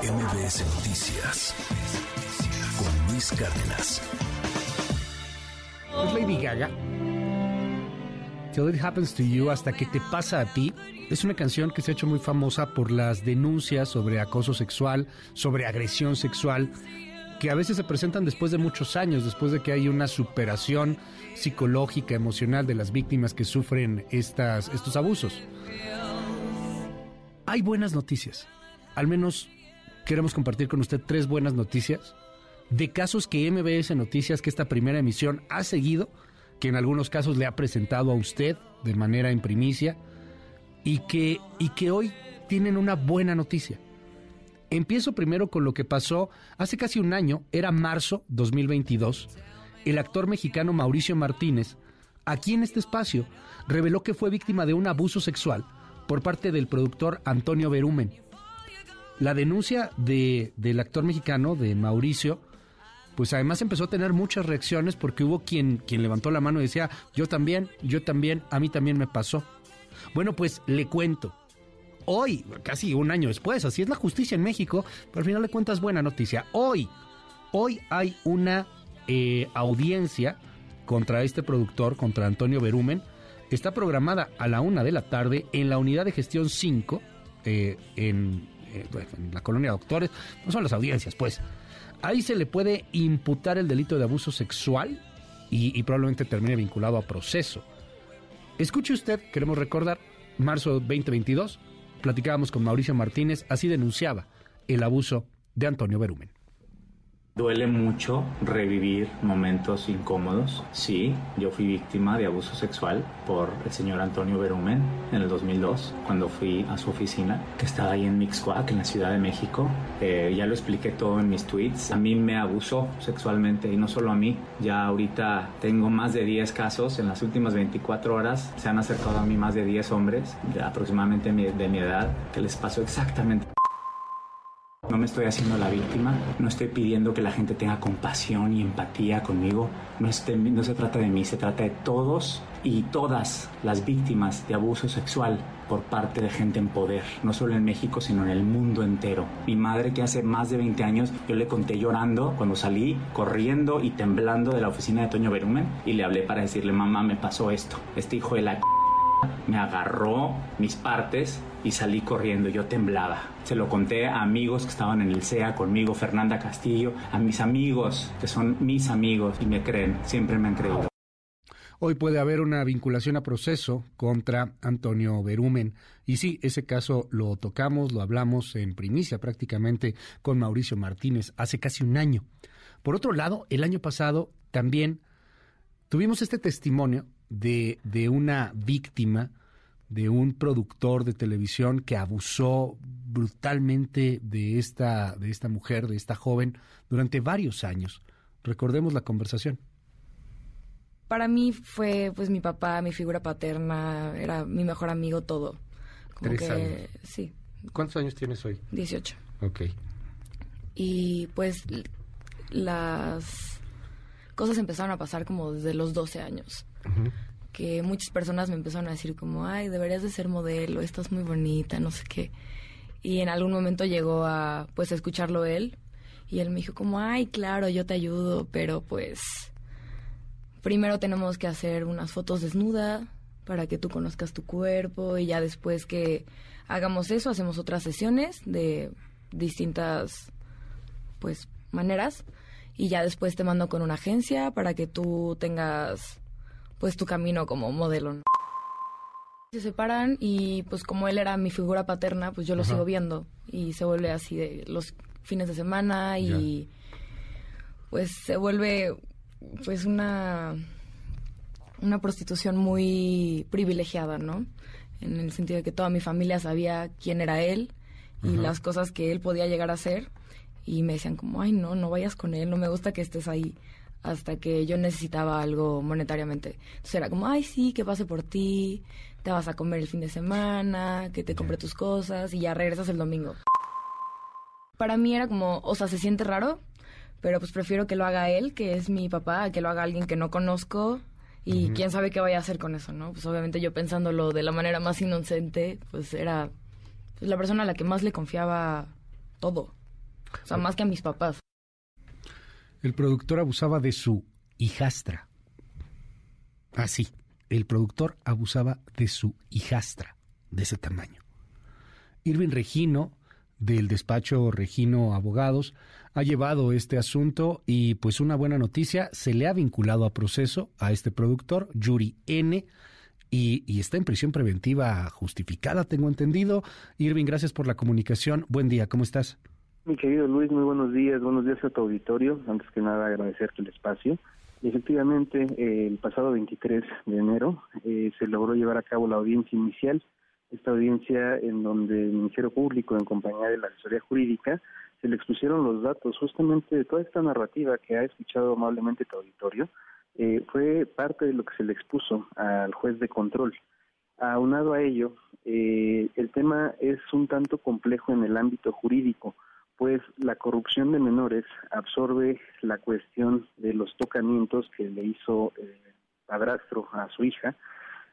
MBS Noticias con Luis Cárdenas. Lady Gaga. Till It Happens to You, hasta que te pasa a ti. Es una canción que se ha hecho muy famosa por las denuncias sobre acoso sexual, sobre agresión sexual, que a veces se presentan después de muchos años, después de que hay una superación psicológica, emocional de las víctimas que sufren estas, estos abusos. Hay buenas noticias. Al menos queremos compartir con usted tres buenas noticias de casos que MBS Noticias, que esta primera emisión ha seguido, que en algunos casos le ha presentado a usted de manera en primicia, y que, y que hoy tienen una buena noticia. Empiezo primero con lo que pasó hace casi un año, era marzo 2022. El actor mexicano Mauricio Martínez, aquí en este espacio, reveló que fue víctima de un abuso sexual por parte del productor Antonio Berumen. La denuncia de, del actor mexicano, de Mauricio, pues además empezó a tener muchas reacciones porque hubo quien, quien levantó la mano y decía, yo también, yo también, a mí también me pasó. Bueno, pues le cuento. Hoy, casi un año después, así es la justicia en México, pero al final de cuentas buena noticia. Hoy, hoy hay una eh, audiencia contra este productor, contra Antonio Berumen. Está programada a la una de la tarde en la unidad de gestión 5, eh, en, eh, en la colonia de doctores. No son las audiencias, pues. Ahí se le puede imputar el delito de abuso sexual y, y probablemente termine vinculado a proceso. Escuche usted, queremos recordar, marzo 2022, platicábamos con Mauricio Martínez, así denunciaba el abuso de Antonio Berumen. Duele mucho revivir momentos incómodos. Sí, yo fui víctima de abuso sexual por el señor Antonio Berumen en el 2002, cuando fui a su oficina, que estaba ahí en Mixcoac, en la Ciudad de México. Eh, ya lo expliqué todo en mis tweets. A mí me abusó sexualmente y no solo a mí. Ya ahorita tengo más de 10 casos. En las últimas 24 horas se han acercado a mí más de 10 hombres, de aproximadamente de mi edad, que les pasó exactamente. No me estoy haciendo la víctima, no estoy pidiendo que la gente tenga compasión y empatía conmigo. No, este, no, se trata de mí, se trata de todos y todas las víctimas de abuso sexual por parte de gente en poder, no solo en México, sino en el mundo entero. Mi madre, que hace más de 20 años, yo le conté llorando cuando salí, corriendo y temblando de la oficina de Toño Berumen y le hablé para decirle, mamá, me pasó esto. Este hijo de la me agarró mis partes y salí corriendo, yo temblaba. Se lo conté a amigos que estaban en el CEA conmigo, Fernanda Castillo, a mis amigos, que son mis amigos y me creen, siempre me han creído. Hoy puede haber una vinculación a proceso contra Antonio Berumen. Y sí, ese caso lo tocamos, lo hablamos en primicia prácticamente con Mauricio Martínez hace casi un año. Por otro lado, el año pasado también tuvimos este testimonio de, de una víctima, de un productor de televisión que abusó brutalmente de esta, de esta mujer, de esta joven, durante varios años. Recordemos la conversación. Para mí fue pues mi papá, mi figura paterna, era mi mejor amigo, todo. Como Tres que, años. Sí. ¿Cuántos años tienes hoy? 18. Ok. Y pues las cosas empezaron a pasar como desde los 12 años. Uh -huh. Que muchas personas me empezaron a decir como, ay, deberías de ser modelo, estás muy bonita, no sé qué. Y en algún momento llegó a, pues, a escucharlo él. Y él me dijo como, ay, claro, yo te ayudo, pero pues, primero tenemos que hacer unas fotos desnuda para que tú conozcas tu cuerpo y ya después que hagamos eso, hacemos otras sesiones de distintas, pues, maneras y ya después te mando con una agencia para que tú tengas pues tu camino como modelo. ¿no? Se separan y pues como él era mi figura paterna, pues yo lo Ajá. sigo viendo y se vuelve así de los fines de semana y pues se vuelve pues una una prostitución muy privilegiada, ¿no? En el sentido de que toda mi familia sabía quién era él y Ajá. las cosas que él podía llegar a hacer y me decían como, ay, no, no vayas con él, no me gusta que estés ahí hasta que yo necesitaba algo monetariamente. Entonces era como, ay, sí, que pase por ti, te vas a comer el fin de semana, que te compre tus cosas y ya regresas el domingo. Para mí era como, o sea, se siente raro, pero pues prefiero que lo haga él, que es mi papá, a que lo haga alguien que no conozco y uh -huh. quién sabe qué vaya a hacer con eso, ¿no? Pues obviamente yo pensándolo de la manera más inocente, pues era pues, la persona a la que más le confiaba todo. O sea, más que a mis papás. El productor abusaba de su hijastra. Así, el productor abusaba de su hijastra, de ese tamaño. Irving Regino, del despacho Regino Abogados, ha llevado este asunto y pues una buena noticia, se le ha vinculado a proceso a este productor, Yuri N., y, y, está en prisión preventiva justificada, tengo entendido. Irving, gracias por la comunicación. Buen día, ¿cómo estás? Mi querido Luis, muy buenos días. Buenos días a tu auditorio. Antes que nada, agradecerte el espacio. Efectivamente, eh, el pasado 23 de enero eh, se logró llevar a cabo la audiencia inicial. Esta audiencia en donde el Ministerio Público, en compañía de la asesoría jurídica, se le expusieron los datos justamente de toda esta narrativa que ha escuchado amablemente tu auditorio eh, fue parte de lo que se le expuso al juez de control. Aunado a ello, eh, el tema es un tanto complejo en el ámbito jurídico, pues la corrupción de menores absorbe la cuestión de los tocamientos que le hizo el padrastro a su hija,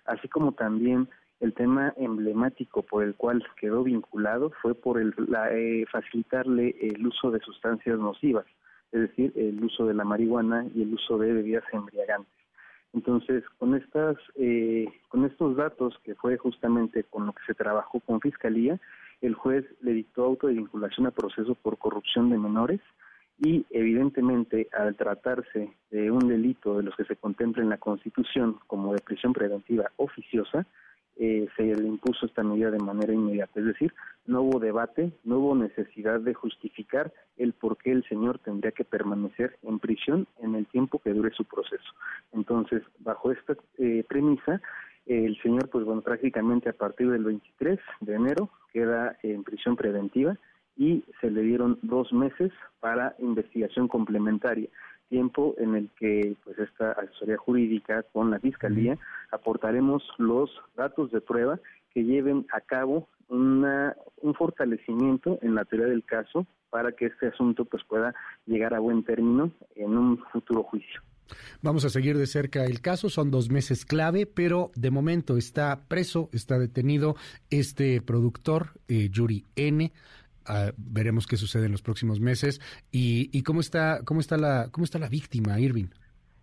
así como también el tema emblemático por el cual quedó vinculado fue por el, la, eh, facilitarle el uso de sustancias nocivas es decir, el uso de la marihuana y el uso de bebidas embriagantes. Entonces, con estas, eh, con estos datos que fue justamente con lo que se trabajó con fiscalía, el juez le dictó auto de vinculación a proceso por corrupción de menores y, evidentemente, al tratarse de un delito de los que se contempla en la Constitución como de prisión preventiva oficiosa, eh, se le impuso esta medida de manera inmediata. Es decir, no hubo debate, no hubo necesidad de justificar el por qué el señor tendría que permanecer en prisión en el tiempo que dure su proceso. Entonces, bajo esta eh, premisa, el señor, pues bueno, prácticamente a partir del 23 de enero queda en prisión preventiva y se le dieron dos meses para investigación complementaria tiempo en el que pues esta asesoría jurídica con la fiscalía aportaremos los datos de prueba que lleven a cabo una, un fortalecimiento en la teoría del caso para que este asunto pues pueda llegar a buen término en un futuro juicio. Vamos a seguir de cerca el caso, son dos meses clave, pero de momento está preso, está detenido este productor, eh, Yuri N., Ah, veremos qué sucede en los próximos meses. ¿Y, y cómo, está, cómo, está la, cómo está la víctima, Irving?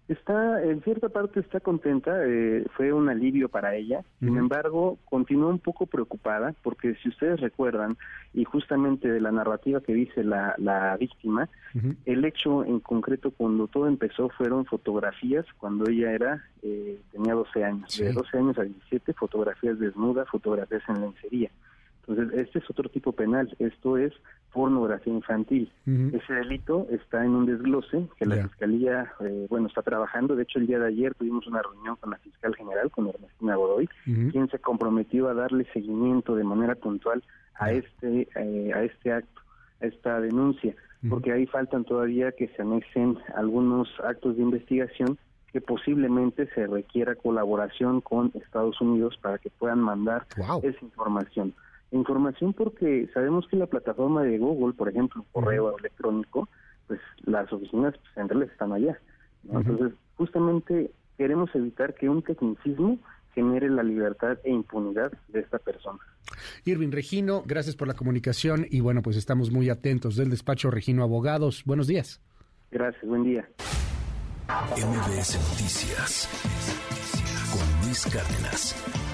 Está, en cierta parte está contenta, eh, fue un alivio para ella, sin embargo, continúa un poco preocupada, porque si ustedes recuerdan, y justamente de la narrativa que dice la, la víctima, el hecho en concreto cuando todo empezó fueron fotografías, cuando ella era, eh, tenía 12 años, de 12 años a 17, fotografías desnudas, fotografías en lencería. Entonces, este es otro tipo penal, esto es pornografía infantil. Ese delito está en un desglose que la Fiscalía, eh, bueno, está trabajando. De hecho, el día de ayer tuvimos una reunión con la Fiscal General, con Ernestina Godoy, quien se comprometió a darle seguimiento de manera puntual a este, eh, a este acto, a esta denuncia, porque ahí faltan todavía que se anexen algunos actos de investigación que posiblemente se requiera colaboración con Estados Unidos para que puedan mandar esa información. Información porque sabemos que la plataforma de Google, por ejemplo, correo electrónico, pues las oficinas centrales están allá. Entonces, justamente queremos evitar que un tecnicismo genere la libertad e impunidad de esta persona. Irving Regino, gracias por la comunicación y bueno, pues estamos muy atentos del despacho Regino Abogados. Buenos días. Gracias, buen día. MBS Noticias con Luis Cárdenas.